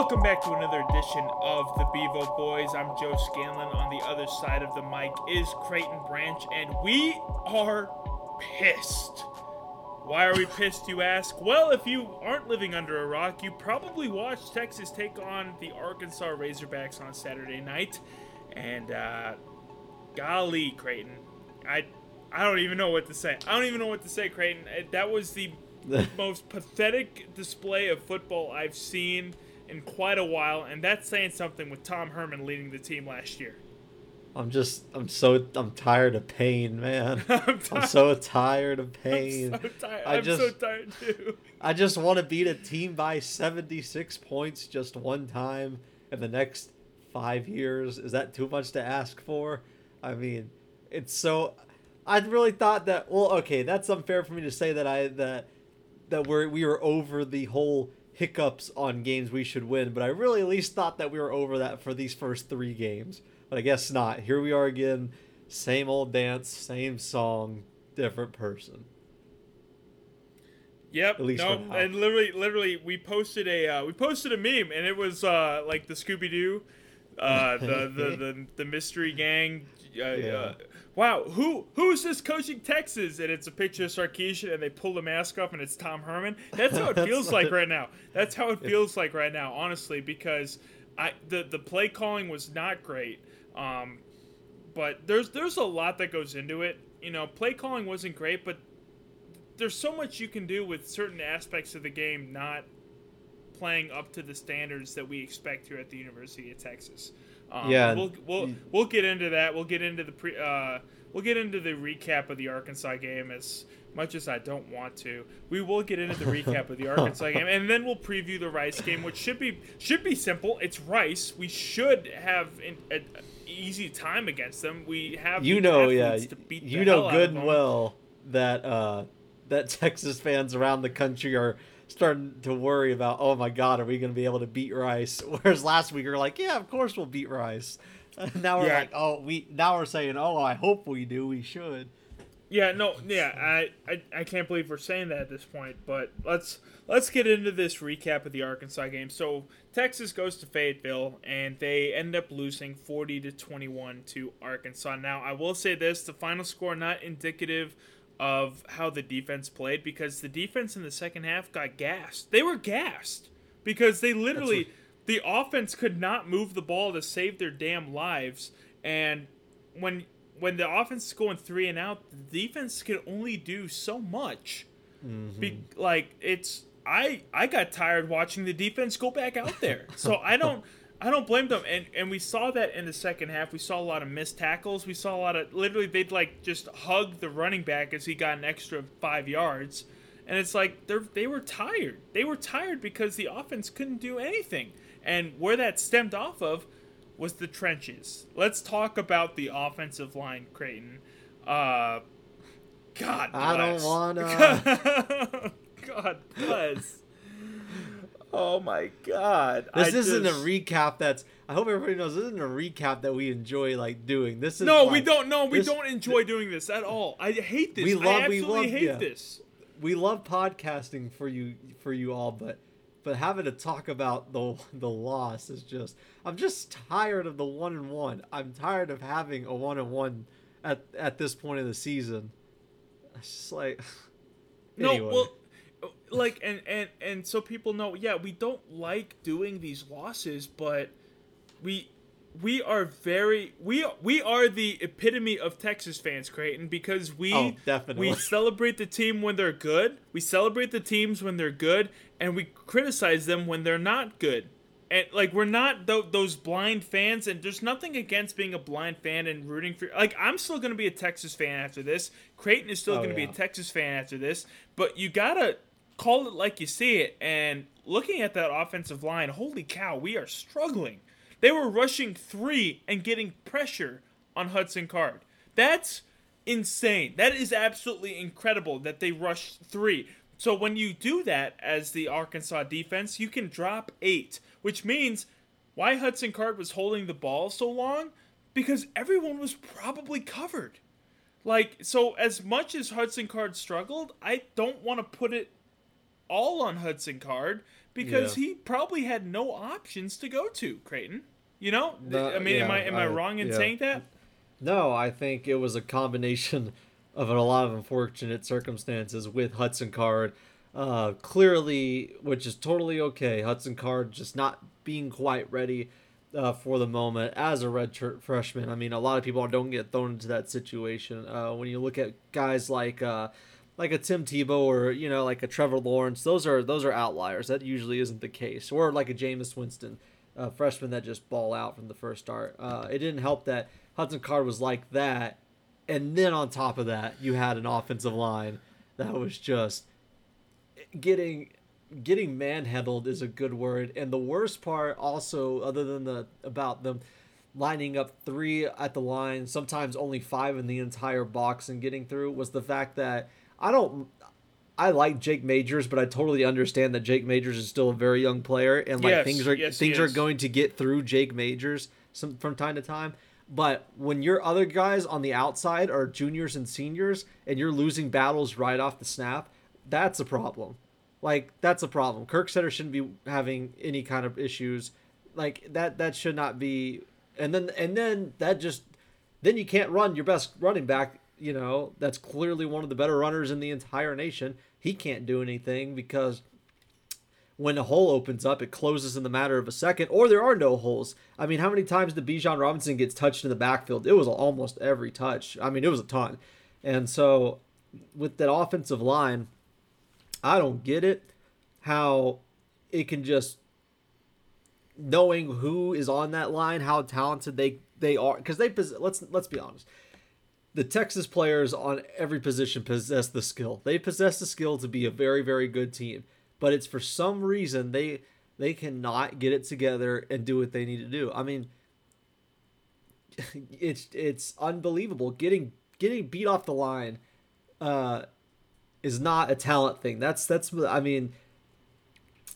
Welcome back to another edition of the Bevo Boys. I'm Joe Scanlon. On the other side of the mic is Creighton Branch, and we are pissed. Why are we pissed, you ask? Well, if you aren't living under a rock, you probably watched Texas take on the Arkansas Razorbacks on Saturday night. And, uh, golly, Creighton. I, I don't even know what to say. I don't even know what to say, Creighton. That was the most pathetic display of football I've seen in quite a while, and that's saying something with Tom Herman leading the team last year. I'm just, I'm so, I'm tired of pain, man. I'm, I'm so tired of pain. I'm so tired. I I'm so tired too. I just want to beat a team by 76 points just one time in the next five years. Is that too much to ask for? I mean, it's so. I really thought that. Well, okay, that's unfair for me to say that I that that we're we were over the whole hiccups on games we should win, but I really at least thought that we were over that for these first three games. But I guess not. Here we are again, same old dance, same song, different person. Yep. At least no, and literally, literally, we posted a uh, we posted a meme, and it was uh, like the Scooby Doo, uh, the, the the the mystery gang. Uh, Yeah. uh, wow, who who's this coaching Texas? And it's a picture of Sarkisian, and they pull the mask off, and it's Tom Herman. That's how it That's feels like what- right now. That's how it feels like right now, honestly, because I the the play calling was not great. Um, but there's there's a lot that goes into it. You know, play calling wasn't great, but there's so much you can do with certain aspects of the game not playing up to the standards that we expect here at the University of Texas. Um, Yeah. we'll we'll we'll get into that. We'll get into the pre. Uh, we'll get into the recap of the Arkansas game as much as I don't want to. We will get into the recap of the Arkansas game, and then we'll preview the Rice game, which should be should be simple. It's Rice. We should have an a, easy time against them. We have you know, yeah, to beat you know good and well that uh, that Texas fans around the country are starting to worry about. Oh my God, are we going to be able to beat Rice? Whereas last week we were like, yeah, of course we'll beat Rice. now we're Yeah. like, oh, we now we're saying, oh, I hope we do. We should. Yeah, no, yeah, I, I, I can't believe we're saying that at this point, but let's let's get into this recap of the Arkansas game. So Texas goes to Fayetteville and they end up losing forty to twenty one to Arkansas. Now I will say this: the final score not indicative of how the defense played because the defense in the second half got gassed. They were gassed because they literally the offense could not move the ball to save their damn lives and when when the offense is going three and out, the defense can only do so much. Mm-hmm. Be, like it's I I got tired watching the defense go back out there. So I don't I don't blame them. And and we saw that in the second half. We saw a lot of missed tackles. We saw a lot of literally they'd like just hug the running back as he got an extra five yards. And it's like they're they were tired. They were tired because the offense couldn't do anything. And where that stemmed off of was the trenches. Let's talk about the offensive line, Creighton. Uh, God I don't wanna. God bless. Oh my God! This I isn't just- a recap. That's. I hope everybody knows this isn't a recap that we enjoy like doing. This is No, we don't. No, we this- don't enjoy doing this at all. I hate this. We love- we love- hate yeah. this. we love podcasting for you for you all, but but having to talk about the the loss is just I'm just tired of the one and one. I'm tired of having a one and one at at this point of the season. It's just like No, Anyway. well, like, and and and so people know. Yeah, we don't like doing these losses, but we we are very we we are the epitome of Texas fans, Creighton, because we Oh, definitely. we celebrate the team when they're good, we celebrate the teams when they're good, and we criticize them when they're not good. And like we're not th- those blind fans, and there's nothing against being a blind fan and rooting for. Like I'm still gonna be a Texas fan after this. Creighton is still Oh, gonna be a Texas fan after this, but you gotta call it like you see it. And looking at that offensive line, holy cow, we are struggling. They were rushing three and getting pressure on Hudson Card. That's insane. That is absolutely incredible that they rushed three. So when you do that as the Arkansas defense, you can drop eight, which means why Hudson Card was holding the ball so long? Because everyone was probably covered. Like, so as much as Hudson Card struggled, I don't want to put it all on Hudson Card because Yeah. he probably had no options to go to. Creighton, you know, No, I mean, am I am I, I- wrong in yeah. saying that? No, I think it was a combination of a lot of unfortunate circumstances with Hudson Card. Uh, clearly, which is totally okay. Hudson Card just not being quite ready uh, for the moment as a redshirt freshman. I mean, a lot of people don't get thrown into that situation. Uh, when you look at guys like uh, like a Tim Tebow or you know like a Trevor Lawrence, those are those are outliers. That usually isn't the case. Or like a Jameis Winston, uh, freshman that just ball out from the first start. Uh, it didn't help that Hudson Card was like that, and then on top of that, you had an offensive line that was just getting getting manhandled is a good word. And the worst part, also, other than the about them lining up three at the line, sometimes only five in the entire box and getting through, was the fact that I don't. I like Jake Majors, but I totally understand that Jake Majors is still a very young player, and like Yes, things are yes, things are going to get through Jake Majors some from time to time. But when your other guys on the outside are juniors and seniors, and you're losing battles right off the snap, that's a problem. Like that's a problem. Kerstetter shouldn't be having any kind of issues. Like that that should not be. And then and then that just then you can't run your best running back. You know that's clearly one of the better runners in the entire nation. He can't do anything because when a hole opens up, it closes in the matter of a second, or there are no holes. I mean, how many times did Bijan Robinson gets touched in the backfield? It was almost every touch. I mean, it was a ton. And so, with that offensive line, I don't get it how it can just knowing who is on that line, how talented they they are, because they let's let's be honest. The Texas players on every position possess the skill. They possess the skill to be a very very good team, but it's for some reason they they cannot get it together and do what they need to do. I mean, it's it's unbelievable getting getting beat off the line uh is not a talent thing. That's that's I mean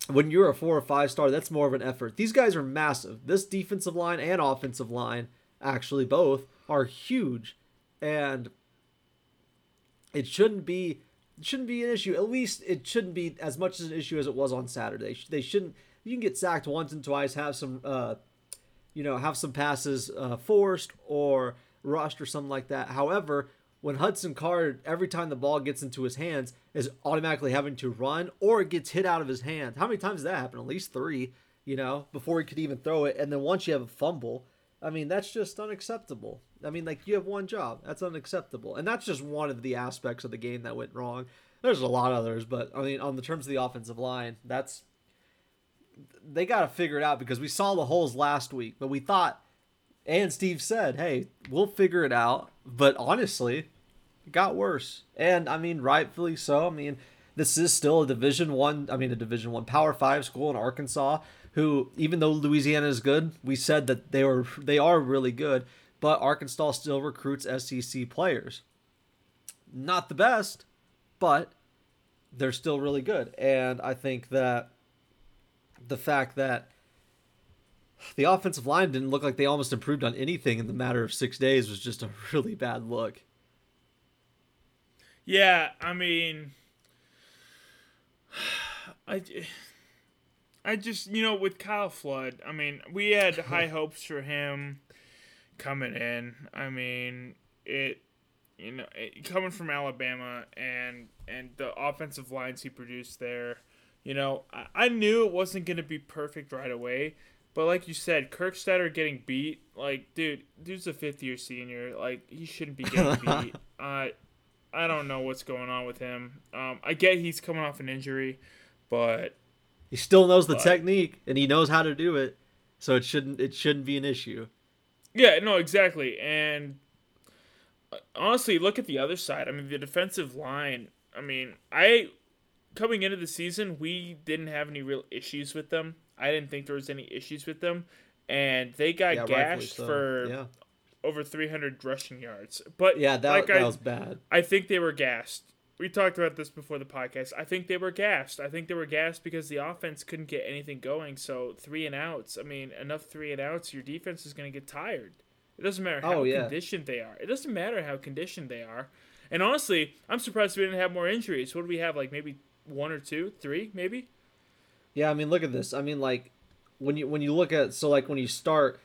when you're a 4 or 5 star, that's more of an effort. These guys are massive. This defensive line and offensive line, actually both, are huge and it shouldn't be it shouldn't be an issue. At least it shouldn't be as much as an issue as it was on Saturday. They shouldn't. You can get sacked once and twice, have some, uh, you know, have some passes uh, forced or rushed or something like that. However, when Hudson Card, every time the ball gets into his hands, is automatically having to run or it gets hit out of his hands. How many times does that happen? At least three, you know, before he could even throw it. And then once you have a fumble, I mean, that's just unacceptable. I mean, like you have one job. That's unacceptable. And that's just one of the aspects of the game that went wrong. There's a lot of others, but I mean, on the terms of the offensive line, that's they got to figure it out because we saw the holes last week, but we thought and Steve said, "Hey, we'll figure it out." But honestly, it got worse. And I mean, rightfully so. I mean, this is still a Division 1, I mean a Division 1 Power 5 school in Arkansas who even though Louisiana is good, we said that they were they are really good, but Arkansas still recruits SEC players. Not the best, but they're still really good. And I think that the fact that the offensive line didn't look like they almost improved on anything in the matter of six days was just a really bad look. Yeah, I mean, I, I just you know with Kyle Flood, I mean we had high hopes for him coming in. I mean it, you know, it, coming from Alabama and and the offensive lines he produced there. You know, I, I knew it wasn't going to be perfect right away, but like you said, Kerstetter getting beat, like, dude, dude's a fifth year senior. Like, he shouldn't be getting beat. Uh, I don't know what's going on with him. Um, I get he's coming off an injury, but He still knows the But- technique and he knows how to do it, so it shouldn't it shouldn't be an issue. Yeah, no, exactly. And uh, honestly, look at the other side. I mean, the defensive line. I mean, I coming into the season, we didn't have any real issues with them. I didn't think there was any issues with them, and they got Yeah, gashed so. for yeah, over 300 rushing yards. But yeah, that, like that I, was bad. I think they were gassed. We talked about this before the podcast. I think they were gassed. I think they were gassed because the offense couldn't get anything going. So three and outs. I mean, enough three and outs, your defense is going to get tired. It doesn't matter how Oh, yeah. conditioned they are. It doesn't matter how conditioned they are. And honestly, I'm surprised we didn't have more injuries. What do we have? Like maybe one or two, three, maybe. Yeah, I mean, look at this. I mean, like when you when you look at so like when you start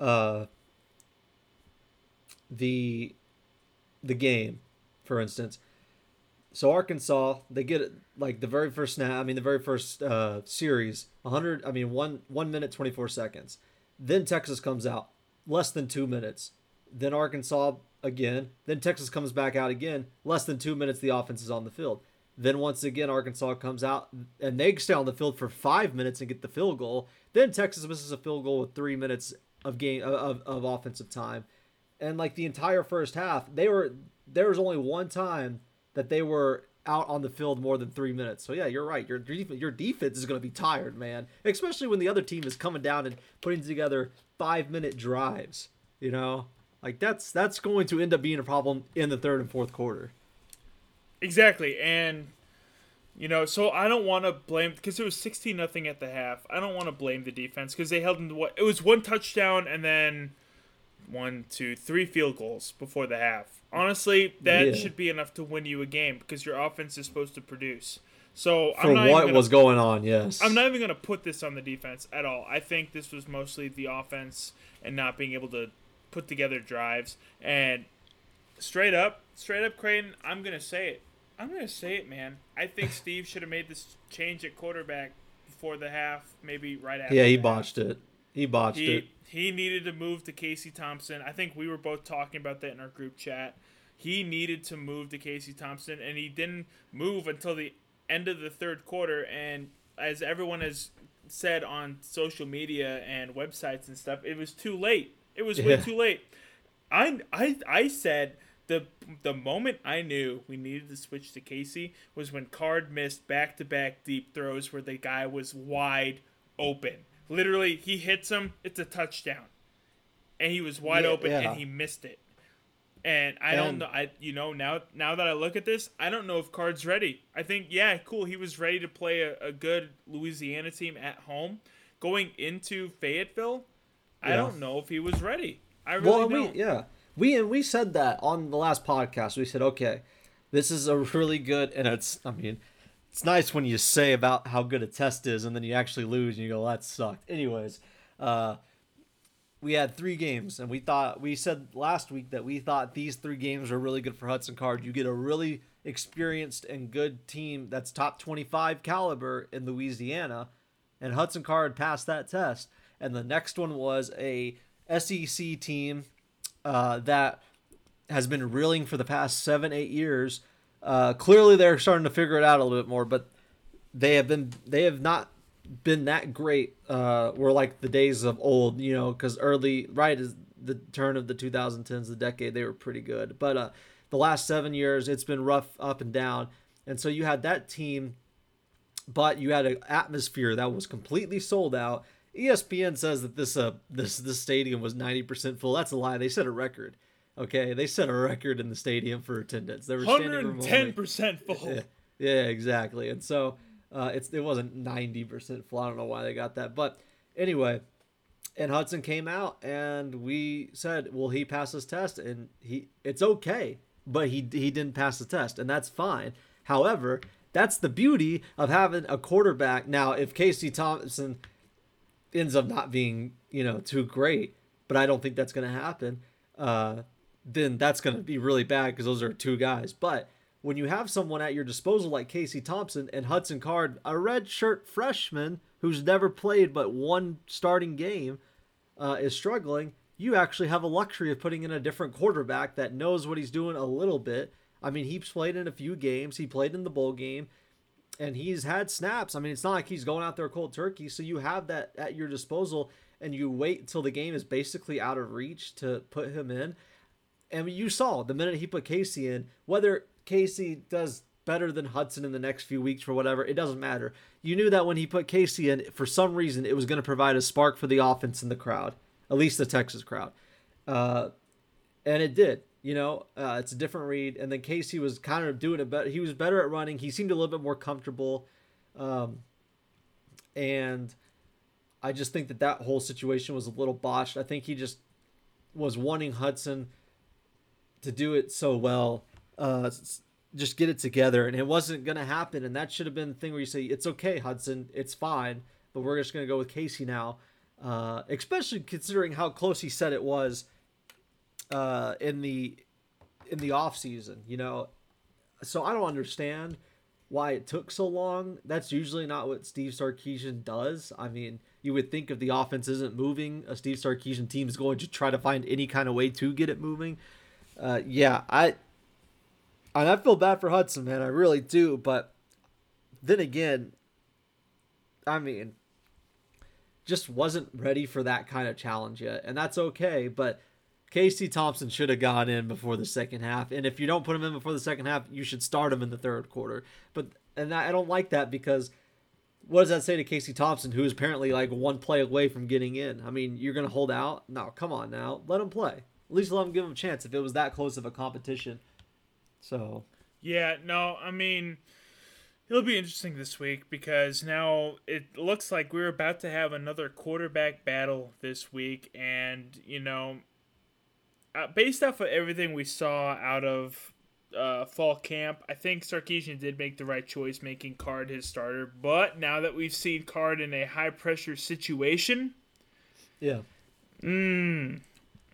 uh the the game, for instance. So Arkansas, they get it like the very first snap. I mean, the very first uh, series, 100. I mean, one one minute 24 seconds. Then Texas comes out, less than two minutes. Then Arkansas again. Then Texas comes back out again, less than two minutes. The offense is on the field. Then once again, Arkansas comes out and they stay on the field for five minutes and get the field goal. Then Texas misses a field goal with three minutes of game of, of offensive time, and like the entire first half, they were there was only one time that they were out on the field more than three minutes. So yeah, you're right. Your your defense is going to be tired, man. Especially when the other team is coming down and putting together five minute drives. You know, like that's that's going to end up being a problem in the third and fourth quarter. Exactly, and you know, so I don't want to blame because it was sixteen nothing at the half. I don't want to blame the defense because they held them to what it was one touchdown and then one, two, three field goals before the half. Honestly, that yeah. should be enough to win you a game because your offense is supposed to produce. So for what gonna, was going on, yes, I'm not even going to put this on the defense at all. I think this was mostly the offense and not being able to put together drives. And straight up, straight up, Creighton, I'm going to say it. I'm going to say it, man. I think Steve should have made this change at quarterback before the half, maybe right after. Yeah, he botched half. it. He botched he, it. He needed to move to Casey Thompson. I think we were both talking about that in our group chat. He needed to move to Casey Thompson, and he didn't move until the end of the third quarter. And as everyone has said on social media and websites and stuff, it was too late. It was way too late. I, I, I said the the moment I knew we needed to switch to Casey was when Card missed back to back deep throws where the guy was wide open. Literally, he hits him, it's a touchdown, and he was wide yeah, open yeah. and he missed it. And I and, don't know. I you know now now that I look at this, I don't know if Card's ready. I think yeah, cool. He was ready to play a, a good Louisiana team at home. Going into Fayetteville, yeah. I don't know if he was ready. I really well, don't. We, yeah, we and we said that on the last podcast. We said, okay, this is a really good, and it's. I mean, it's nice when you say about how good a test is, and then you actually lose, and you go, that sucked. Anyways, uh, we had three games, and we thought we said last week that we thought these three games were really good for Hudson Card. You get a really experienced and good team that's top 25 caliber in Louisiana, and Hudson Card passed that test. And the next one was a SEC team uh, that has been reeling for the past seven, eight years uh, clearly, they're starting to figure it out a little bit more, but they have been they have not been that great. Uh, were like the days of old, you know, because early right is the turn of the 2010s, the decade they were pretty good, but uh, the last seven years it's been rough up and down, and so you had that team, but you had an atmosphere that was completely sold out. ESPN says that this uh this this stadium was 90% full. That's a lie. They set a record. Okay, they set a record in the stadium for attendance. They were 110 percent full. Yeah, yeah, exactly. And so uh, it's it wasn't 90 percent full. I don't know why they got that, but anyway. And Hudson came out, and we said, "Well, he passed his test, and he it's okay, but he he didn't pass the test, and that's fine." However, that's the beauty of having a quarterback. Now, if Casey Thompson ends up not being, you know, too great, but I don't think that's going to happen. Uh, then that's going to be really bad because those are two guys. But when you have someone at your disposal like Casey Thompson and Hudson Card, a red shirt freshman who's never played but one starting game, uh, is struggling, you actually have a luxury of putting in a different quarterback that knows what he's doing a little bit. I mean, he's played in a few games, he played in the bowl game, and he's had snaps. I mean, it's not like he's going out there cold turkey, so you have that at your disposal and you wait until the game is basically out of reach to put him in and you saw the minute he put Casey in, whether Casey does better than Hudson in the next few weeks for whatever, it doesn't matter. You knew that when he put Casey in, for some reason, it was going to provide a spark for the offense in the crowd, at least the Texas crowd. Uh, and it did. You know, uh, it's a different read. And then Casey was kind of doing it better. He was better at running. He seemed a little bit more comfortable. Um, and I just think that that whole situation was a little botched. I think he just was wanting Hudson – to do it so well. Uh, just get it together. And it wasn't going to happen. And that should have been the thing where you say, it's okay, Hudson, it's fine, but we're just going to go with Casey now. Uh, especially considering how close he said it was uh, in the in the off season, you know. So I don't understand why it took so long. That's usually not what Steve Sarkisian does. I mean, you would think if the offense isn't moving, a Steve Sarkisian team is going to try to find any kind of way to get it moving. Uh, yeah, I and I feel bad for Hudson, man. I really do. But then again, I mean, just wasn't ready for that kind of challenge yet, and that's okay. But Casey Thompson should have gone in before the second half, and if you don't put him in before the second half, you should start him in the third quarter. But and I don't like that because what does that say to Casey Thompson, who is apparently like one play away from getting in? I mean, you're gonna hold out? No, come on now, let him play. At least let them give them a chance if it was that close of a competition. So yeah, no, I mean it'll be interesting this week because now it looks like we're about to have another quarterback battle this week, and you know, uh, based off of everything we saw out of uh, fall camp, I think Sarkisian did make the right choice making Card his starter. But now that we've seen Card in a high pressure situation, yeah, mm,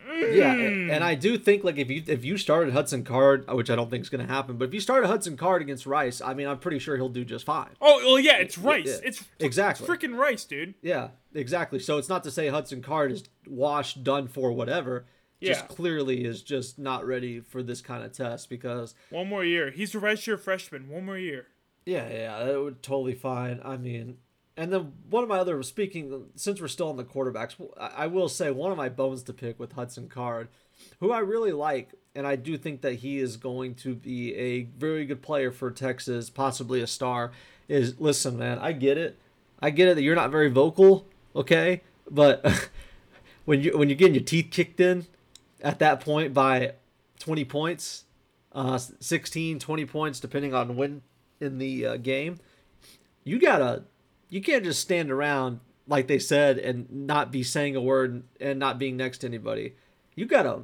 yeah, and, mm. I do think like if you if you started Hudson Card, uh, which I don't think is going to happen, but if you started Hudson Card against Rice, I mean, I'm pretty sure he'll do just fine. Oh, well, yeah, it's Rice. Yeah, It's exactly. freaking Rice, dude. Yeah, exactly. So it's not to say Hudson Card is washed, done for, whatever. Just Yeah. clearly is just not ready for this kind of test because One more year. He's a redshirt freshman. One more year. yeah, yeah, that would totally fine. I mean, and then one of my other speaking since we're still on the quarterbacks, I will say one of my bones to pick with Hudson Card, who I really like, and I do think that he is going to be a very good player for Texas, possibly a star. Is listen, man, I get it, I get it that you're not very vocal, okay, but when you when you're getting your teeth kicked in at that point by 20 points, uh, 16, 20 points, depending on when in the uh, game, you gotta, you can't just stand around like they said and not be saying a word and not being next to anybody. You gotta,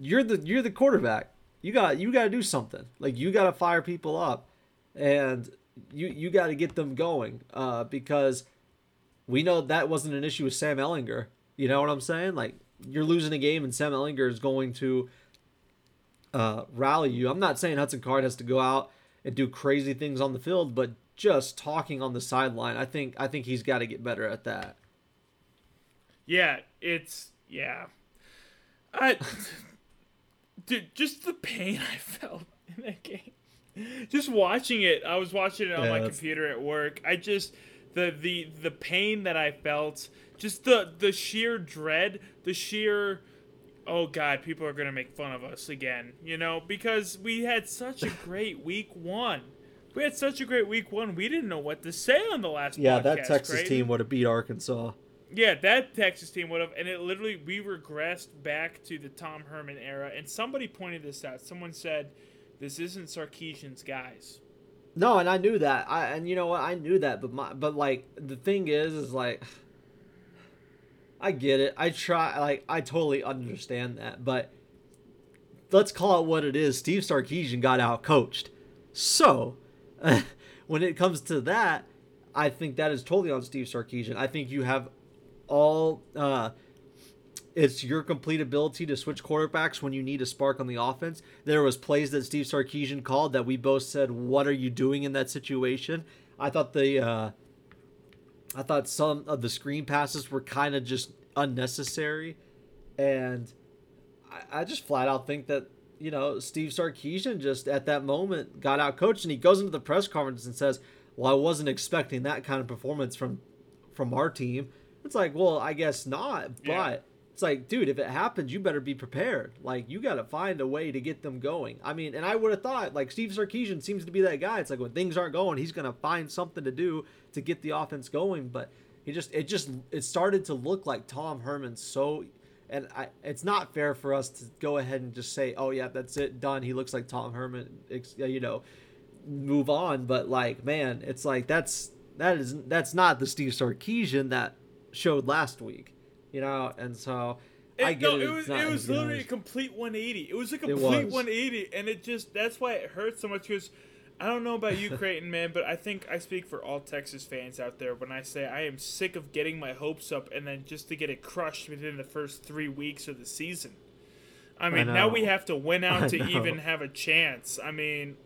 you're the you're the quarterback. You got you gotta do something. Like you gotta fire people up, and you you gotta get them going. Uh, because we know that wasn't an issue with Sam Ehlinger. You know what I'm saying? Like you're losing a game and Sam Ehlinger is going to uh, rally you. I'm not saying Hudson Card has to go out and do crazy things on the field, but just talking on the sideline, I think I think he's got to get better at that. Yeah, it's yeah. I dude, just the pain I felt in that game. Just watching it, I was watching it on Yeah, my that's- computer at work. I just the the the pain that I felt, just the the sheer dread, the sheer oh god, people are gonna make fun of us again, you know, because we had such a great week one. We had such a great week one. We didn't know what to say on the last. Yeah, that Texas Creighton. team would have beat Arkansas. Yeah, that Texas team would have, and it literally we regressed back to the Tom Herman era. And somebody pointed this out. Someone said, "This isn't Sarkisian's guys." No, and I knew that. I and you know what? I knew that, but my but like the thing is, is like I get it. I try like I totally understand that, but let's call it what it is. Steve Sarkisian got out coached. So when it comes to that, I think that is totally on Steve Sarkisian. I think you have all uh it's your complete ability to switch quarterbacks when you need a spark on the offense. There was plays that Steve Sarkisian called that we both said, "What are you doing in that situation?" I thought the uh, I thought some of the screen passes were kind of just unnecessary, and I, I just flat out think that you know Steve Sarkisian just at that moment got out coached, and he goes into the press conference and says, "Well, I wasn't expecting that kind of performance from from our team." It's like, well, I guess not, but. Yeah. It's like, dude, if it happens, you better be prepared. Like, you got to find a way to get them going. I mean, and I would have thought, like, Steve Sarkisian seems to be that guy. It's like when things aren't going, he's going to find something to do to get the offense going. But he just, it just, it started to look like Tom Herman so. And I, it's not fair for us to go ahead and just say, oh, yeah, that's it, done. He looks like Tom Herman, ex- uh, you know, move on. But, like, man, it's like that's, that is, that's not the Steve Sarkisian that showed last week you know and so It, I get no, it. it was it was literally a complete 180. It was a complete was. 180, and it just that's why it hurts so much. Because I don't know about you, Creighton, man, but I think I speak for all Texas fans out there when I say I am sick of getting my hopes up and then just to get it crushed within the first three weeks of the season. I mean, now we have to win I out to know. even have a chance. I mean,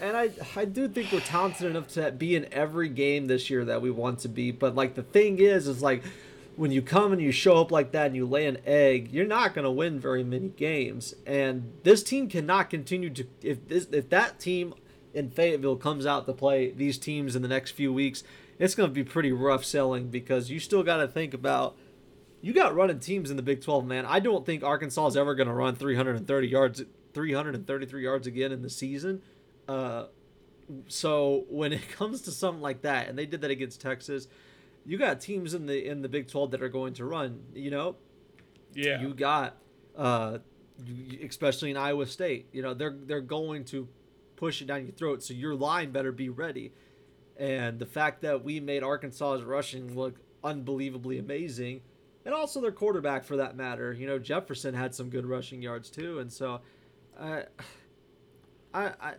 And I I do think we're talented enough to be in every game this year that we want to be. But like the thing is, is like when you come and you show up like that and you lay an egg, you're not gonna win very many games. And this team cannot continue to if this if that team in Fayetteville comes out to play these teams in the next few weeks, it's gonna be pretty rough selling because you still got to think about. You got running teams in the Big 12, man. I don't think Arkansas is ever going to run 330 yards, 333 yards again in the season. Uh, so when it comes to something like that, and they did that against Texas, you got teams in the in the Big 12 that are going to run. You know, yeah, you got, uh, especially in Iowa State. You know, they're they're going to push it down your throat. So your line better be ready. And the fact that we made Arkansas's rushing look unbelievably amazing, and also their quarterback for that matter. You know, Jefferson had some good rushing yards too, and so, I, I, I,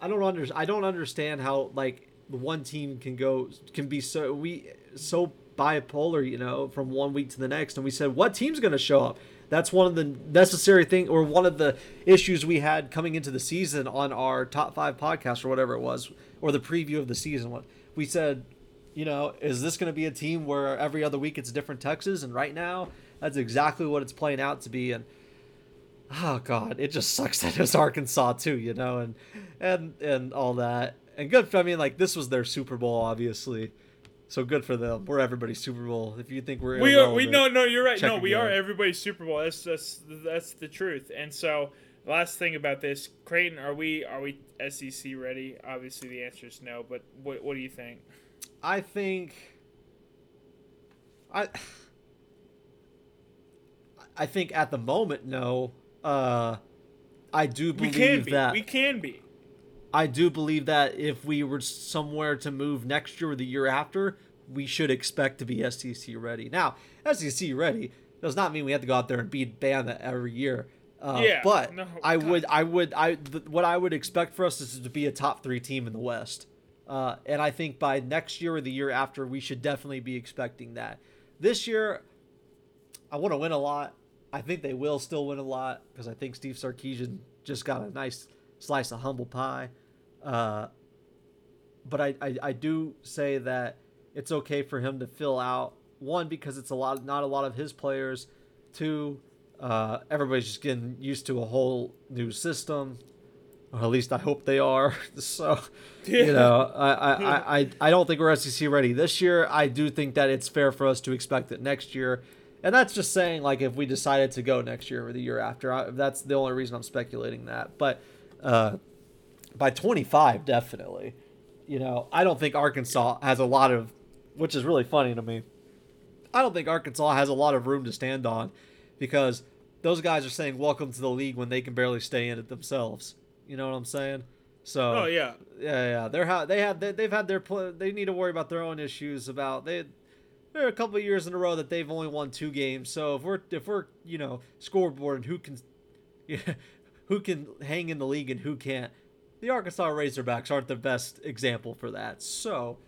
I don't under I don't understand how like one team can go can be so we so bipolar, you know, from one week to the next. And we said, what team's going to show up? That's one of the necessary thing or one of the issues we had coming into the season on our top five podcast or whatever it was, or the preview of the season. What we said, you know, is this going to be a team where every other week it's different Texas? And right now, that's exactly what it's playing out to be. And oh god, it just sucks that it's Arkansas too, you know, and and and all that. And good. For, I mean, like this was their Super Bowl, obviously. So good for them. We're everybody's Super Bowl. If you think we're we are. We no, no. You're right. No, we are everybody's Super Bowl. That's that's that's the truth. And so, last thing about this, Creighton, are we are we SEC ready? Obviously, the answer is no. But what what do you think? I think. I. I think at the moment, no. Uh, I do We believe can be. that We can be. I do believe that if we were somewhere to move next year or the year after, we should expect to be SEC ready. Now, SEC ready does not mean we have to go out there and beat Bama every year. Uh, Yeah, but no, I God. would, I would, I th- what I would expect for us is to be a top three team in the West. Uh, and I think by next year or the year after, we should definitely be expecting that. This year, I want to win a lot. I think they will still win a lot because I think Steve Sarkisian just got a nice slice of humble pie. Uh, but I, I, I do say that it's okay for him to fill out one because it's a lot not a lot of his players. Two, uh, everybody's just getting used to a whole new system, or at least I hope they are. so, you know, I, I, I, I- I don't think we're SEC ready this year. I do think that it's fair for us to expect it next year. And that's just saying, like, if we decided to go next year or the year after, I, that's the only reason I'm speculating that. But uh, by 25, definitely. You know, I don't think Arkansas has a lot of, which is really funny to me. I don't think Arkansas has a lot of room to stand on because those guys are saying welcome to the league when they can barely stay in it themselves. You know what I'm saying? So Oh yeah. yeah, yeah, they're ha- they have they, they've had their pl- they need to worry about their own issues about they there are a couple of years in a row that they've only won two games. So if we're if we're you know scoreboard who can yeah, who can hang in the league and who can't, the Arkansas Razorbacks aren't the best example for that. So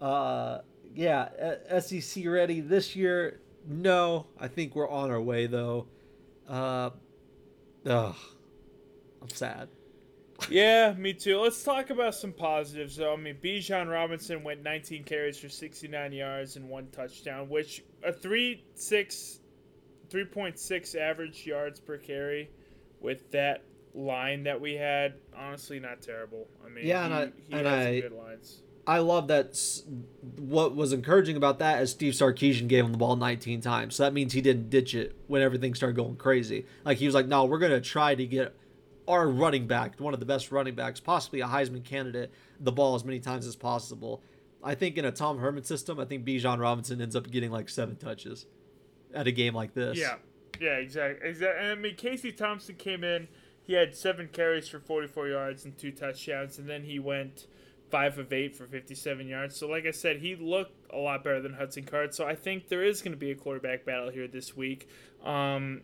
uh yeah, uh, SEC ready this year? No, I think we're on our way though. Uh, ugh, I'm sad. Yeah, me too. Let's talk about some positives, though. I mean, Bijan Robinson went 19 carries for 69 yards and one touchdown, which a 3 6 3.6 average yards per carry with that line that we had. Honestly, not terrible. I mean, Yeah, and I- he and had I- some good lines. I love that. What was encouraging about that is Steve Sarkisian gave him the ball 19 times. So that means he didn't ditch it when everything started going crazy. Like he was like, no, we're to try to get our running back, one of the best running backs, possibly a Heisman candidate, the ball as many times as possible. I think in a Tom Herman system, I think Bijan Robinson ends up getting like seven touches at a game like this. Yeah, yeah, exactly. Exactly. And I mean, Casey Thompson came in. He had seven carries for 44 yards and two touchdowns, and then he went five of eight for 57 yards. So, like I said, he looked a lot better than Hudson Card. So, I think there is going to be a quarterback battle here this week. Um,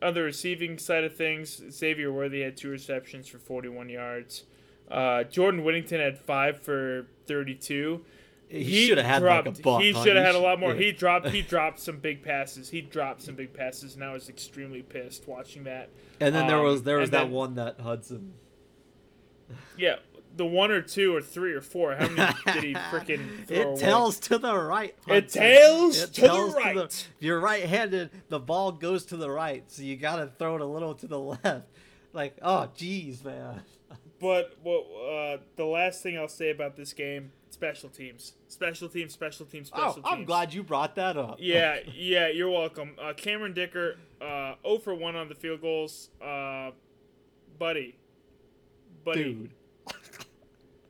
on the receiving side of things, Xavier Worthy had two receptions for 41 yards. Uh, Jordan Whittington had five for 32. He, should have had dropped, like a buck. He should have had a lot more. yeah. He dropped. He dropped some big passes. He dropped some big passes, and I was extremely pissed watching that. and then there um, was there was that then- one that Hudson. Yeah, the one or two or three or four. How many did he freaking It away? tells to the right. It tails It to the tells right. if you're right-handed, the ball goes to the right, so you gotta throw it a little to the left. Like, oh, jeez, man. But what uh, the last thing I'll say about this game: special teams, special teams, special teams, Oh, special I'm glad you brought that up. Yeah, yeah, you're welcome. Uh, Cameron Dicker, uh, 0 for 1 on the field goals. Uh, buddy. Buddy. dude.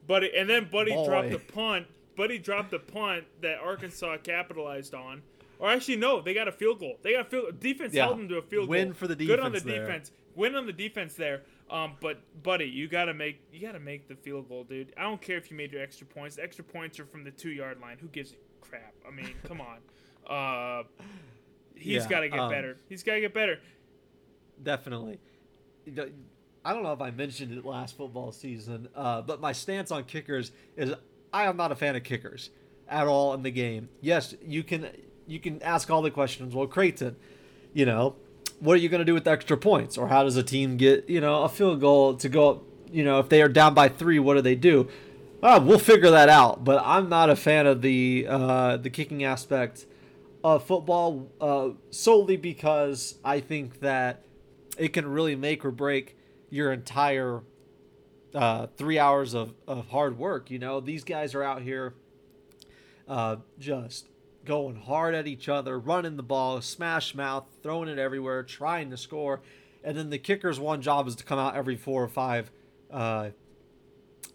Buddy. And then Buddy Boy. dropped the punt. Buddy dropped the punt that Arkansas capitalized on. Or actually, no, they got a field goal. They got a field defense Yeah. held them to a field Win goal. Win for the defense. Good on the defense there. defense. Win on the defense there. Um, but buddy, you gotta make you gotta make the field goal, dude. I don't care if you made your extra points. The extra points are from the two yard line. Who gives a crap? I mean, come on. Uh, he's Yeah, got to get um, better. He's got to get better. Definitely. I don't know if I mentioned it last football season, uh, but my stance on kickers is I am not a fan of kickers at all in the game. Yes, you can you can ask all the questions. Well, Creighton, you know, what are you going to do with extra points, or how does a team get you know a field goal to go up? You know, if they are down by three, what do they do? Uh, we'll figure that out. But I'm not a fan of the uh, the kicking aspect of football uh, solely because I think that it can really make or break your entire uh, three hours of, of hard work. You know, these guys are out here uh, just going hard at each other, running the ball, smash mouth, throwing it everywhere, trying to score. And then the kicker's one job is to come out every four or five uh,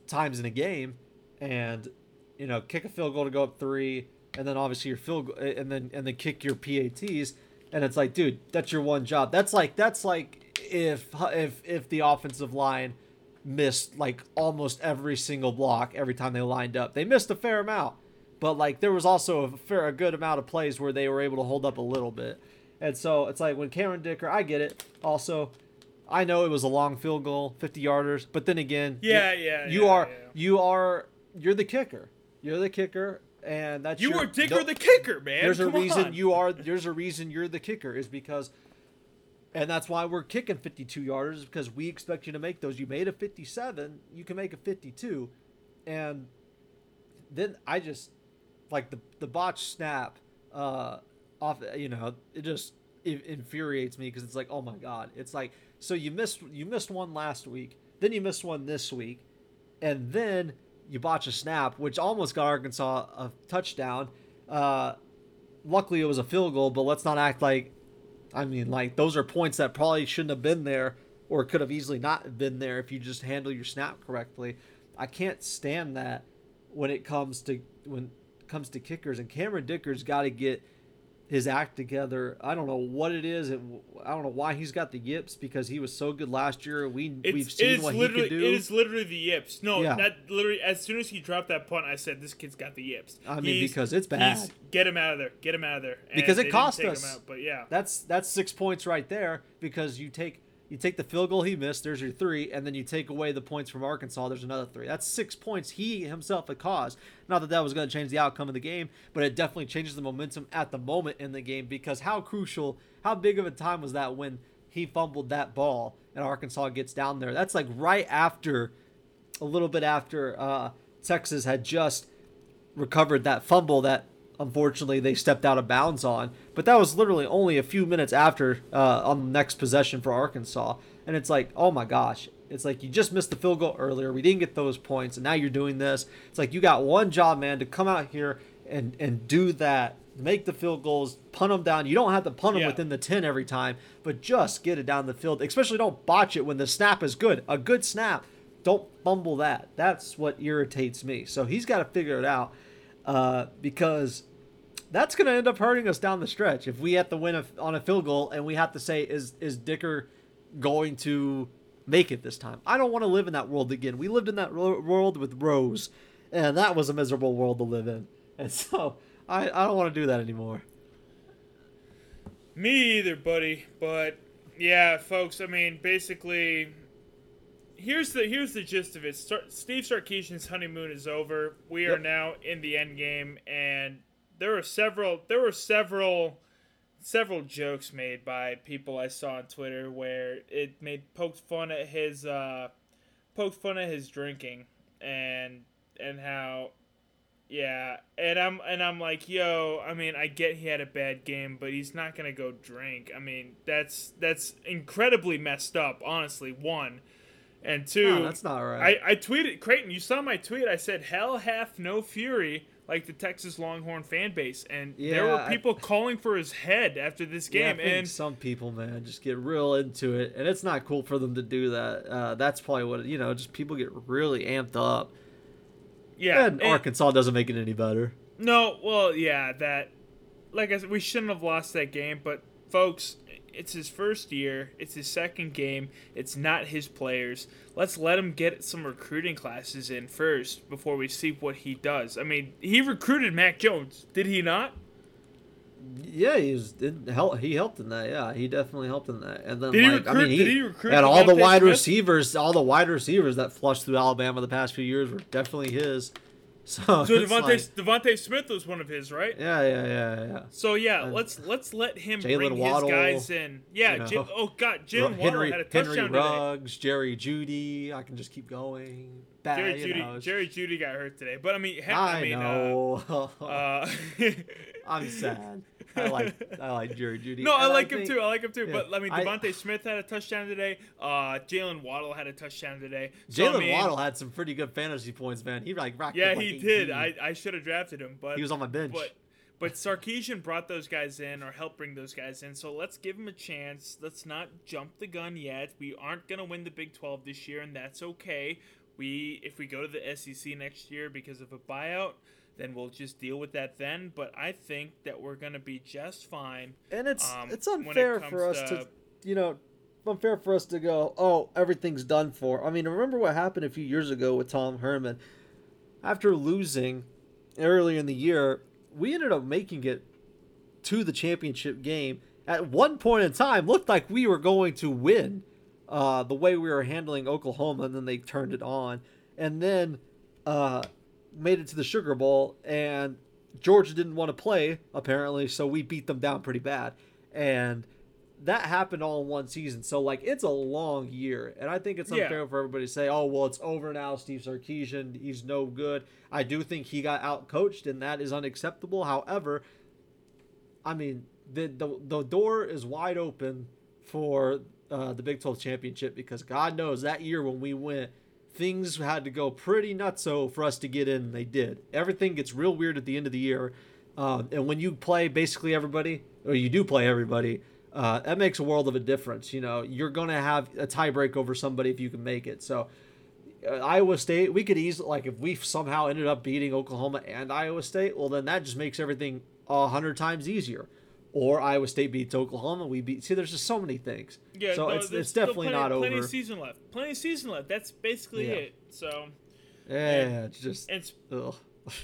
times in a game and, you know, kick a field goal to go up three. And then obviously your field goal, and then and then kick your PATs, and it's like, dude, that's your one job. That's like that's like if if if the offensive line missed like almost every single block every time they lined up. They missed a fair amount, but like there was also a fair a good amount of plays where they were able to hold up a little bit. And so it's like when Cameron Dicker, I get it. Also, I know it was a long field goal, 50 yarders, but then again, Yeah, you, yeah, you yeah, are yeah. you are you're the kicker. You're the kicker, and that's You your, were Dicker the kicker, man. there's a reason on. you are there's a reason you're the kicker is because and that's why we're kicking 52 yarders because we expect you to make those you made a 57 you can make a 52 and then i just like the the botch snap uh off you know it just it infuriates me because it's like oh my god it's like so you missed you missed one last week then you missed one this week and then you botch a snap, which almost got Arkansas a touchdown. Uh, luckily, it was a field goal, but let's not act like, I mean, like those are points that probably shouldn't have been there or could have easily not been there if you just handle your snap correctly. I can't stand that when it comes to when comes to kickers, and Cameron Dicker's got to get his act together. I don't know what it is. It, I don't know why he's got the yips because he was so good last year. We It's, we've seen what he literally could do. it is literally the yips. No, Yeah. that literally as soon as he dropped that punt, I said this kid's got the yips. I mean, He's- because it's bad. Get him out of there. Get him out of there. And Because it cost us. out, but yeah. That's that's six points right there because you take you take the field goal he missed, there's your three, and then you take away the points from Arkansas, there's another three. That's six points he himself had caused. Not that that was going to change the outcome of the game, but it definitely changes the momentum at the moment in the game because how crucial, how big of a time was that when he fumbled that ball and Arkansas gets down there? That's like right after, a little bit after uh, Texas had just recovered that fumble that unfortunately they stepped out of bounds on. But that was literally only a few minutes after uh, on the next possession for Arkansas. And it's like, oh my gosh. It's like you just missed the field goal earlier. We didn't get those points, and now you're doing this. It's like you got one job, man, to come out here and and do that, make the field goals, punt them down. You don't have to punt them Yeah. within the ten every time, but just get it down the field. Especially don't botch it when the snap is good. A good snap, don't fumble that. That's what irritates me. So he's got to figure it out uh, because that's going to end up hurting us down the stretch if we have to win a, on a field goal and we have to say is is Dicker going to make it this time. I don't want to live in that world again. We lived in that ro- world with Rose, and that was a miserable world to live in. And so I, I don't want to do that anymore. Me either, buddy. But yeah, folks. I mean, basically, here's the here's the gist of it. Star- Steve Sarkisian's honeymoon is over. We are now in the end game, and there were several there were several several jokes made by people I saw on Twitter where it made poked fun at his uh, poked fun at his drinking and and how yeah and I'm and I'm like yo I mean I get he had a bad game but he's not gonna go drink I mean that's that's incredibly messed up honestly one and two No, that's not right. I, I tweeted Creighton. You saw my tweet. I said, "Hell hath no fury like the Texas Longhorn fan base," and there Yeah, were I- people calling for his head after this Yeah, I game. think and some people, man, just get real into it, and it's not cool for them to do that. Uh, that's probably what you know. Just people get really amped up, yeah, and and- Arkansas doesn't make it any better. no, well, yeah, that. Like I said, we shouldn't have lost that game, but folks, it's his first year. It's his second game. It's not his players. Let's let him get some recruiting classes in first before we see what he does. I mean, he recruited Mac Jones, did he not? Yeah, he was help. He helped in that. Yeah, he definitely helped in that. And then Did he like, I recruit- mean, did he recruit and all the wide Smith? receivers, all the wide receivers that flushed through Alabama the past few years were definitely his. So, So DeVonta like- DeVonta Smith was one of his, right? yeah, yeah, yeah, yeah. So yeah, And let's let's let him Jalen bring Waddle, his guys in. Yeah, you know. Jim, oh god, Ru- Waddle Henry had a Henry touchdown today. Ruggs, Jerry Jeudy. I can just keep going. Bad, Jerry Jeudy, know, Jerry Jeudy got hurt today, but I mean, I, I, mean, know. Uh, uh, I'm sad. I like I like Jerry Jeudy. No, I and like him think- too. I like him too. yeah, But I mean, I- Smith had a touchdown today. Uh, Jalen Waddle had a touchdown today. So, I Jalen mean, Waddle had some pretty good fantasy points, man. He like racked Yeah, like he did. I, I should have drafted him, but he was on my bench. But but Sarkisian brought those guys in or helped bring those guys in. So let's give him a chance. Let's not jump the gun yet. We aren't gonna win the Big 12 this year, and that's okay. We if we go to the SEC next year because of a buyout, then we'll just deal with that then. But I think that we're gonna be just fine. and it's um, it's when it unfair for us to- to, you know, unfair for us to go, oh, everything's done for. I mean, remember what happened a few years ago with Tom Herman? After losing earlier in the year, we ended up making it to the championship game. At one point in time, looked like we were going to win. Uh, the way we were handling Oklahoma, and then they turned it on, and then uh, made it to the Sugar Bowl, and Georgia didn't want to play apparently, so we beat them down pretty bad, and that happened all in one season. So like it's a long year, and I think it's Yeah. unfair for everybody to say, "Oh, well, it's over now." Steve Sarkisian, he's no good. I do think he got out coached, and that is unacceptable. However, I mean the the, the door is wide open for uh, the Big 12 championship because God knows that year when we went, things had to go pretty nutso for us to get in. They did. Everything gets real weird at the end of the year, um, and when you play basically everybody, or you do play everybody, uh, that makes a world of a difference. You know, you're gonna have a tiebreak over somebody if you can make it. So. Uh, Iowa State, we could easily like if we somehow ended up beating Oklahoma and Iowa State, well then that just makes everything a hundred times easier. Or Iowa State beats Oklahoma, we beat. See, there's just so many things. Yeah, so no, it's, it's definitely plenty, not over. plenty of season left. Plenty of season left. That's basically Yeah. it. So, yeah, it's just, It's. ugh.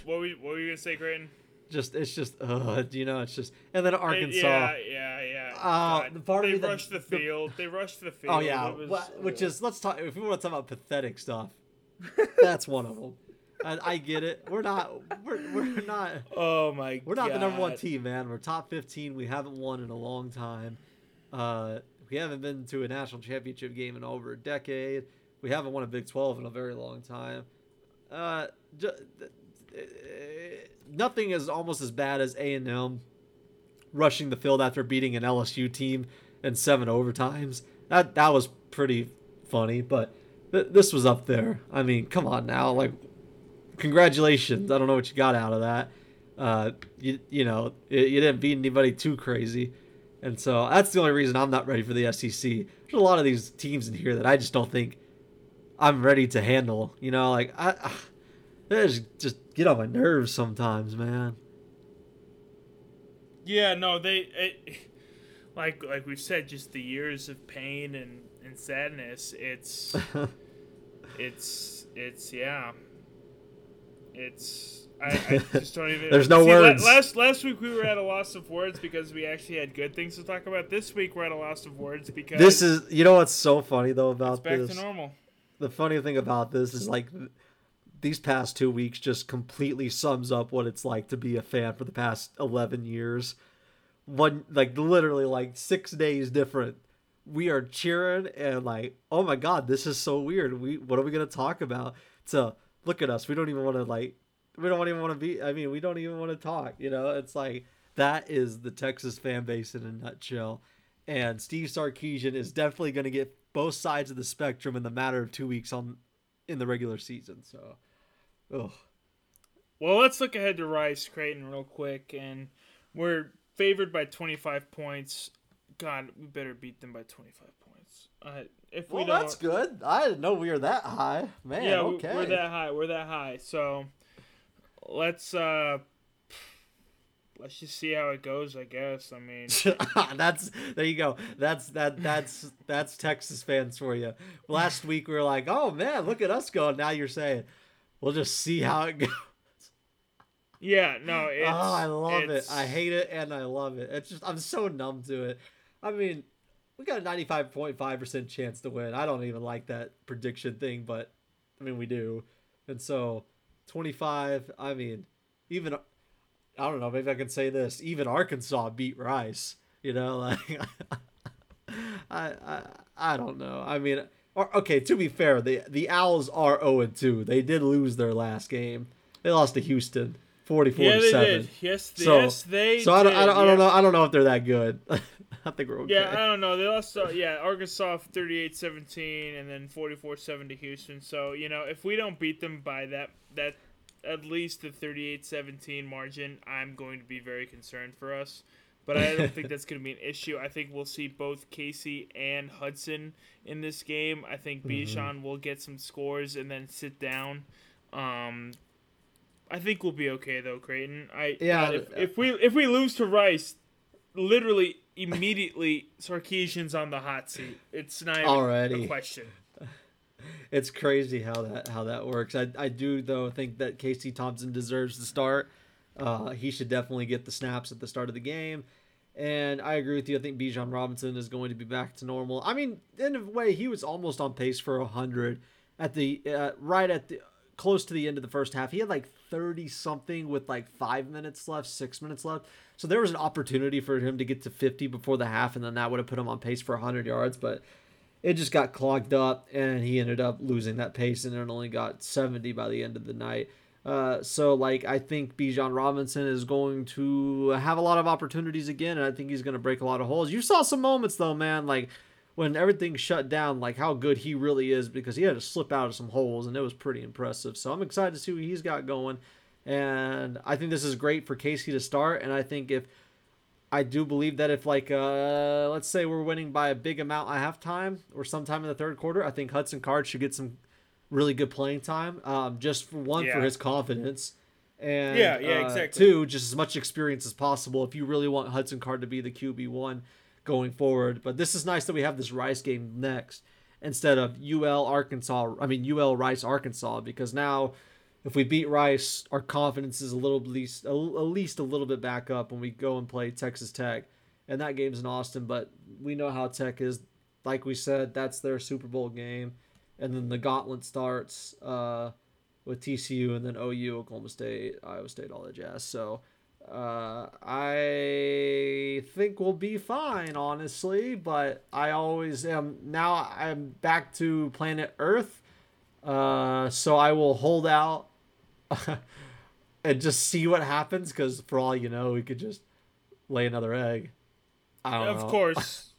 what were you, what were you gonna say, Creighton? just it's just, uh, you know, it's just, and then Arkansas. Yeah, yeah, yeah. Uh, the part of they me rushed the the- field. they rushed the field. Oh yeah, It was- wha- which is let's talk. If we want to talk about pathetic stuff, that's one of them. And I get it. We're not. We're, we're not. Oh my. We're not the number one team, man. We're top 15. We haven't won in a long time. Uh, we haven't been to a national championship game in over a decade. We haven't won a Big 12 in a very long time. Uh, ju- nothing is almost as bad as A&M rushing the field after beating an LSU team in seven overtimes. That that was pretty funny, but th- this was up there. I mean, come on now, like congratulations. I don't know what you got out of that. Uh, you you know you, you didn't beat anybody too crazy, and so that's the only reason I'm not ready for the SEC. There's a lot of these teams in here that I just don't think I'm ready to handle. You know, like I, I just just get on my nerves sometimes, man. Yeah, no, they. It, like like we've said, just the years of pain and, and sadness. It's it's it's yeah. It's I, I just don't even. There's no See, words. last last week we were at a loss of words because we actually had good things to talk about. This week we're at a loss of words because This is, you know, what's so funny though about back this. to normal. the funny thing about this is like these past two weeks just completely sums up what it's like to be a fan for the past 11 years one like literally like six days different we are cheering and like oh my god this is so weird we what are we going to talk about to look at us we don't even want to like we don't even want to be i mean we don't even want to talk you know it's like that is the texas fan base in a nutshell and steve sarkisian is definitely going to get both sides of the spectrum in the matter of two weeks on in the regular season so Ugh. Well, let's look ahead to Rice Creighton real quick, and we're favored by 25 points. God, we better beat them by 25 points. Uh, if we well don't, that's good i didn't know we were that high man yeah, okay we're that high. We're that high. So let's uh, let's just see how it goes. I guess. I mean, that's there you go. That's that that's that's Texas fans for you. Last week we were like, "Oh man, look at us going. Now you're saying, "We'll just see how it goes." yeah, no, it's, oh, I love it. I hate it and I love it. It's just I'm so numb to it. I mean, we got a 95.5% chance to win. I don't even like that prediction thing, but I mean, we do. And so 25, I mean, even I don't know, maybe I can say this, even Arkansas beat Rice, you know, like I I I don't know. I mean, or, okay, to be fair, the the Owls are 0 and 2. They did lose their last game. They lost to Houston 44 Yeah, to they 7. did. Yes, So- yes, they. So I don't, I don't, I don't know. I don't know if they're that good. I think we're okay. Yeah, I don't know. They lost, uh, yeah, Arkansas 38-17 and then 44-7 to Houston. So, you know, if we don't beat them by that that at least the 38-17 margin, I'm going to be very concerned for us. But I don't think that's going to be an issue. I think we'll see both Casey and Hudson in this game. I think Mm-hmm. Will get some scores and then sit down. Um, I think we'll be okay though, Creighton. I Yeah, God, if, if we if we lose to Rice, literally immediately Sarkisian's on the hot seat. It's not even Already. a question. it's crazy how that how that works. I I do though think that Casey Thompson deserves the start. Uh, he should definitely get the snaps at the start of the game. And I agree with you. I think Bijan Robinson is going to be back to normal. I mean, in a way, he was almost on pace for hundred at the uh, right at the close to the end of the first half. He had like thirty something with like five minutes left, six minutes left. So there was an opportunity for him to get to fifty before the half, and then that would have put him on pace for hundred yards. But it just got clogged up and he ended up losing that pace and it only got 70 by the end of the night uh, so like i think bijan robinson is going to have a lot of opportunities again and i think he's going to break a lot of holes you saw some moments though man like when everything shut down like how good he really is because he had to slip out of some holes and it was pretty impressive so i'm excited to see what he's got going and i think this is great for casey to start and i think if I do believe that if like uh let's say we're winning by a big amount at halftime or sometime in the third quarter, I think Hudson Card should get some really good playing time. Um, just for one for his confidence, and Yeah, yeah, uh, exactly. Two, just as much experience as possible if you really want Hudson Card to be the QB one going forward. But this is nice that we have this Rice game next instead of UL Arkansas. I mean UL Rice Arkansas because now if we beat Rice, our confidence is a little least at least a little bit back up when we go and play Texas Tech, and that game's in Austin. But we know how Tech is. Like we said, that's their Super Bowl game, and then the gauntlet starts uh, with TCU and then OU, Oklahoma State, Iowa State, all that jazz. So uh, I think we'll be fine, honestly. But I always am now. I'm back to planet Earth. Uh, so I will hold out and just see what happens because for all you know, we could just lay another egg. I don't Of know. course.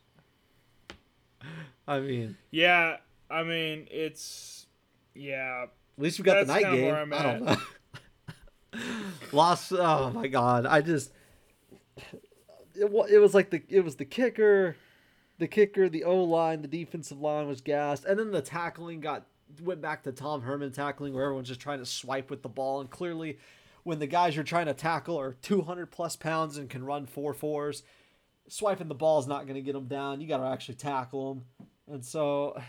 I mean, Yeah, I mean it's yeah. at least we got the night game. I don't know. Lost. Oh my god! I just it, it was like the it was the kicker, the kicker, the O line, the defensive line was gassed, and then the tackling got went back to Tom Herman tackling where everyone's just trying to swipe with the ball, and clearly, when the guys you're trying to tackle are 200 plus pounds and can run four fours, swiping the ball is not going to get them down. You got to actually tackle them, and so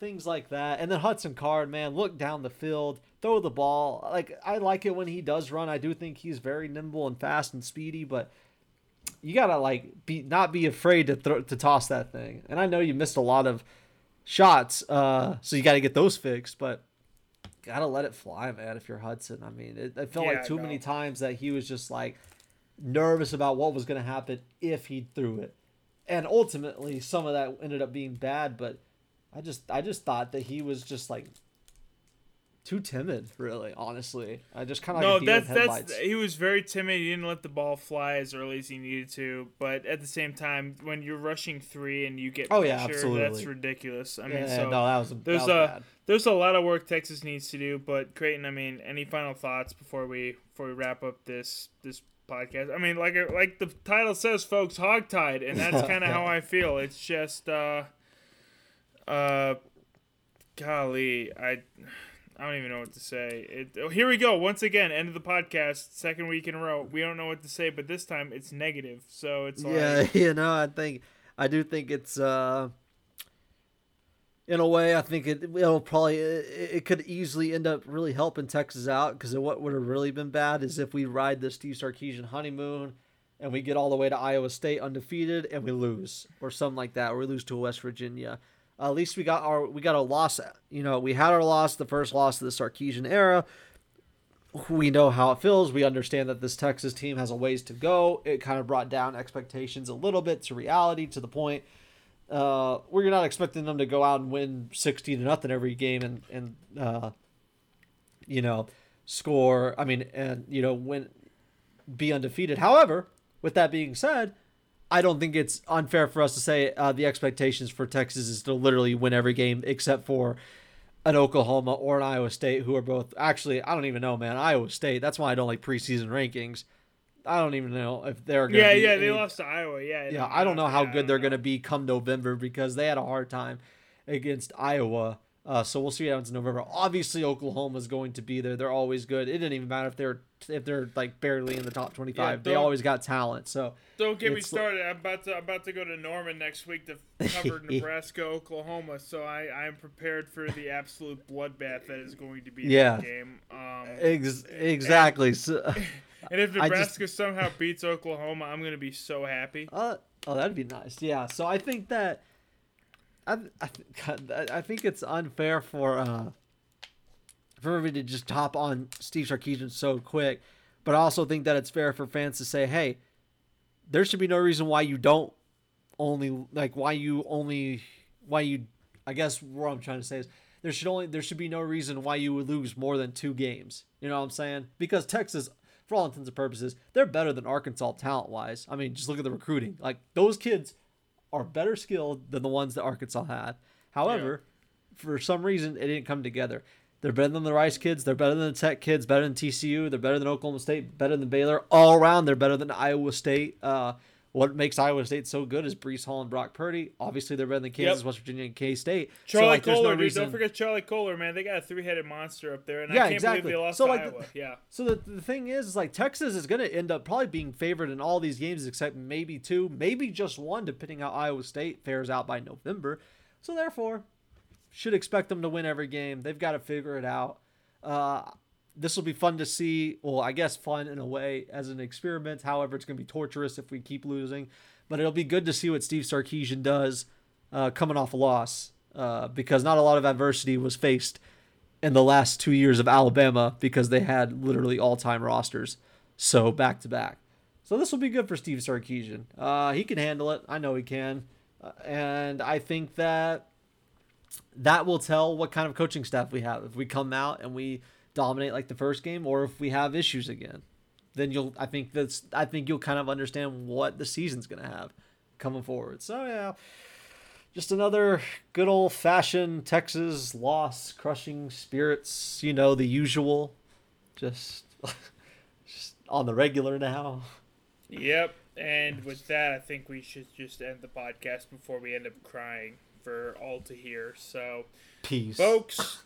things like that. And then Hudson Card, man, look down the field, throw the ball. Like I like it when he does run. I do think he's very nimble and fast and speedy, but you gotta like be not be afraid to throw to toss that thing. And I know you missed a lot of shots, uh, so you got to get those fixed, but gotta let it fly, man. If you're Hudson, I mean, it, it felt Yeah, like too many times that he was just like nervous about what was gonna happen if he threw it, and ultimately some of that ended up being bad. But I just, I just thought that he was just like too timid, really. Honestly, I just kind of no, like that's that's he was very timid. He didn't let the ball fly as early as he needed to. But at the same time, when you're rushing three and you get Oh, yeah, pressure, absolutely. that's ridiculous. I mean, yeah, so no, that was that there's was a bad. there's a lot of work Texas needs to do. But Creighton, I mean, any final thoughts before we before we wrap up this this podcast? I mean, like like the title says, folks, hogtied, and that's kind of how I feel. It's just uh uh golly, I I don't even know what to say. It, oh, here we go once again. End of the podcast, second week in a row. We don't know what to say, but this time it's negative. So it's like, Yeah, you know, I think I do think it's uh in a way I think it it'll probably it, it could easily end up really helping Texas out because what would have really been bad is if we ride the Steve Sarkisian honeymoon and we get all the way to Iowa State undefeated and we lose or something like that or we lose to West Virginia. At least we got our we got a loss. You know, we had our loss, the first loss of the Sarkisian era. We know how it feels. We understand that this Texas team has a ways to go. It kind of brought down expectations a little bit to reality to the point uh, where you're not expecting them to go out and win 60 to nothing every game and and uh, you know score. I mean, and you know win, be undefeated. However, with that being said, I don't think it's unfair for us to say uh, the expectations for Texas is to literally win every game except for an Oklahoma or an Iowa State, who are both actually I don't even know, man. Iowa State. That's why I don't like preseason rankings. I don't even know if they're gonna Yeah, be yeah, they any- lost to Iowa. Yeah, yeah, I don't know how yeah, good they're going to be come November because they had a hard time against Iowa. Uh, so we'll see what happens in November. Obviously, Oklahoma's going to be there. They're always good. It didn't even matter if they're if they're like barely in the top twenty five. they always got talent. So Don't get me started. I'm about to I'm about to go to Norman next week to cover Nebraska, Oklahoma. So I I am prepared for the absolute bloodbath that is going to be Yeah. that game. Um, ex- exactly. So, and if I just- Nebraska somehow beats Oklahoma, I'm gonna be so happy. uh, oh, that'd be nice. Yeah. So I think that I I, I I think it's unfair for uh for everybody to just hop on Steve Sarkisian so quick, but I also think that it's fair for fans to say, hey, there should be no reason why you don't only like why you only why you I guess what I'm trying to say is there should only there should be no reason why you would lose more than two games. You know what I'm saying? Because Texas, for all intents and purposes, they're better than Arkansas talent wise. I mean, just look at the recruiting. Like those kids are better skilled than the ones that Arkansas had. However, for some reason it didn't come together. They're better than the Rice kids. They're better than the Tech kids. Better than TCU. They're better than Oklahoma State. Better than Baylor. All around, they're better than Iowa State. Uh, what makes Iowa State so good is Breece Hall and Brock Purdy. Obviously, they're better than Kansas, Yep. West Virginia, and K State. Charlie so, like, Kolar, no dude. reason. Don't forget Charlie Kolar, man. They got a three-headed monster up there, and Yeah, I can't exactly. believe they lost So, like, Iowa. Yeah. So the, the thing is, is like Texas is going to end up probably being favored in all these games except maybe two, maybe just one, depending how Iowa State fares out by November. So therefore, should expect them to win every game. They've got to figure it out. Uh, this will be fun to see. Well, I guess fun in a way as an experiment. However, it's going to be torturous if we keep losing. But it'll be good to see what Steve Sarkisian does uh, coming off a loss uh, because not a lot of adversity was faced in the last two years of Alabama because they had literally all time rosters. So back to back. So this will be good for Steve Sarkisian. Uh, he can handle it. I know he can. Uh, and I think that that will tell what kind of coaching staff we have. If we come out and we dominate like the first game or if we have issues again. Then you'll I think that's I think you'll kind of understand what the season's gonna have coming forward. So yeah. Just another good old fashioned Texas loss, crushing spirits, you know, the usual. Just just on the regular now. Yep. And with that, I think we should just end the podcast before we end up crying for all to hear. So, Peace. folks,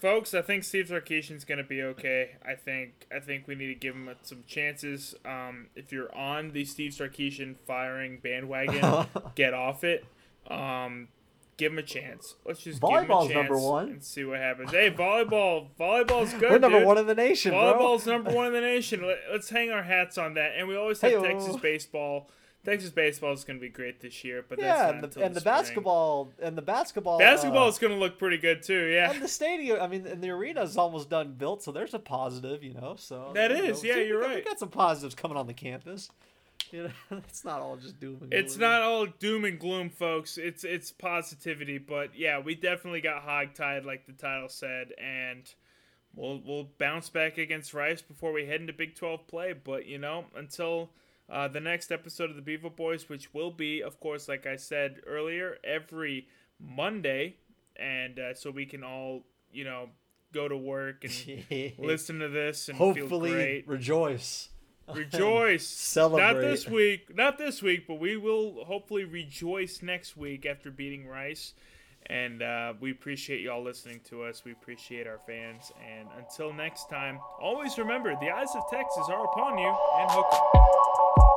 folks, I think Steve Sarkisian's gonna be okay. I think I think we need to give him some chances. Um, if you're on the Steve Sarkisian firing bandwagon, get off it. Um, give him a chance. Let's just Volleyball's give him a chance number one. and see what happens. Hey, volleyball, volleyball's good. We're number dude. one in the nation, Volleyball's number one in the nation. Let, us hang our hats on that. And we always have Hey-o. Texas baseball. Texas baseball is going to be great this year, but that's yeah, and the, and the spring. basketball and the basketball. Basketball uh, is going to look pretty good too. Yeah, and the stadium. I mean, and the arena is almost done built, so there's a positive, you know. So that is, know, yeah, see, you're We right. got some positives coming on the campus. You know, it's not all just doom and gloom. It's not all doom and gloom, folks. It's it's positivity, but yeah, we definitely got hogtied, like the title said, and we'll we'll bounce back against Rice before we head into Big Twelve play. But you know, until uh, the next episode of the Bevo Boys, which will be, of course, like I said earlier, every Monday, and uh, so we can all you know go to work and listen to this and feel Hopefully, great. rejoice. Rejoice. Celebrate. Not this week. Not this week, but we will hopefully rejoice next week after beating Rice. And uh, we appreciate y'all listening to us. We appreciate our fans. And until next time, always remember the eyes of Texas are upon you and hook 'em.